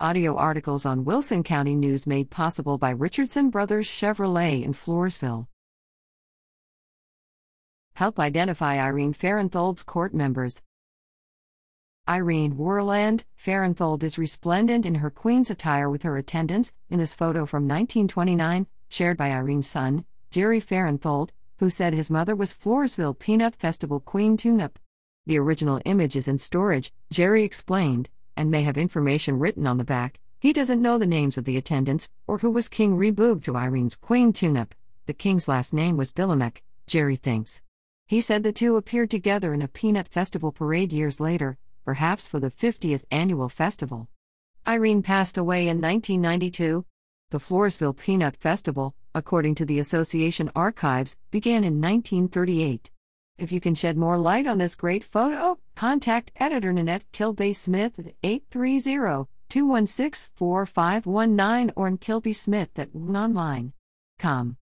Audio articles on Wilson County News made possible by Richardson Brothers Chevrolet in Floresville. Help identify Irene Farenthold's court members. Irene Worland Farenthold is resplendent in her queen's attire with her attendants in this photo from 1929, shared by Irene's son, Jerry Farenthold, who said his mother was Floresville Peanut Festival Queen Tunip. The original image is in storage, Jerry explained, and may have information written on the back. He doesn't know the names of the attendants or who was King Reboog to Irene's Queen Tunip. The king's last name was Billamek, Jerry thinks. He said the two appeared together in a peanut festival parade years later, perhaps for the 50th annual festival. Irene passed away in 1992. The Floresville Peanut Festival, according to the Association archives, began in 1938. If you can shed more light on this great photo, contact editor Nanette Kilby Smith at 830 216 4519 or in Kilby Smith at online. Com.